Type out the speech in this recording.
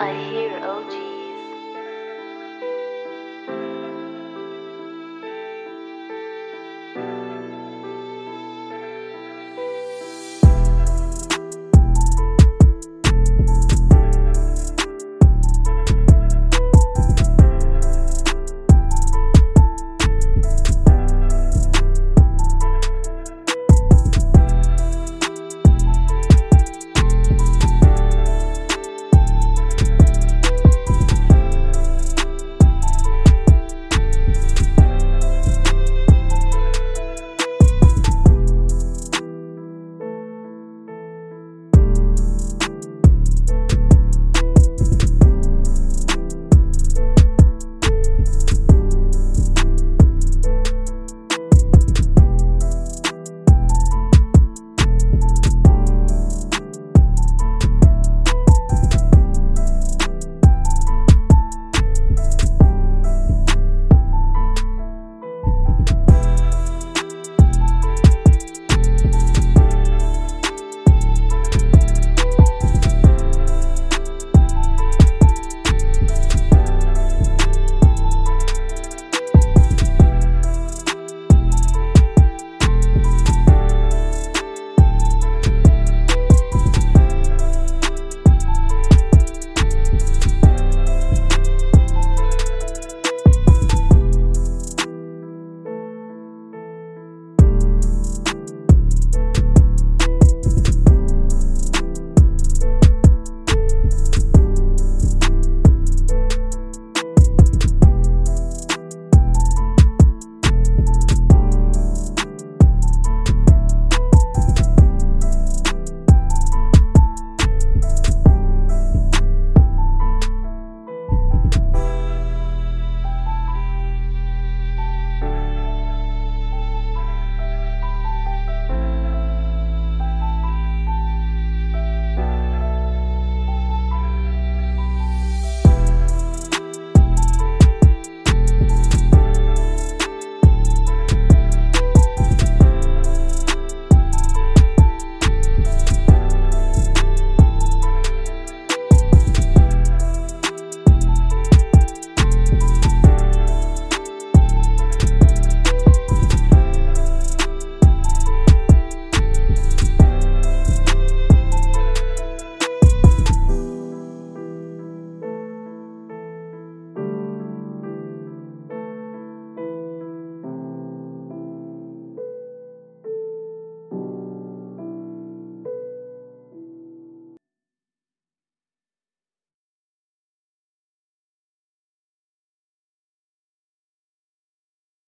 I hear OG.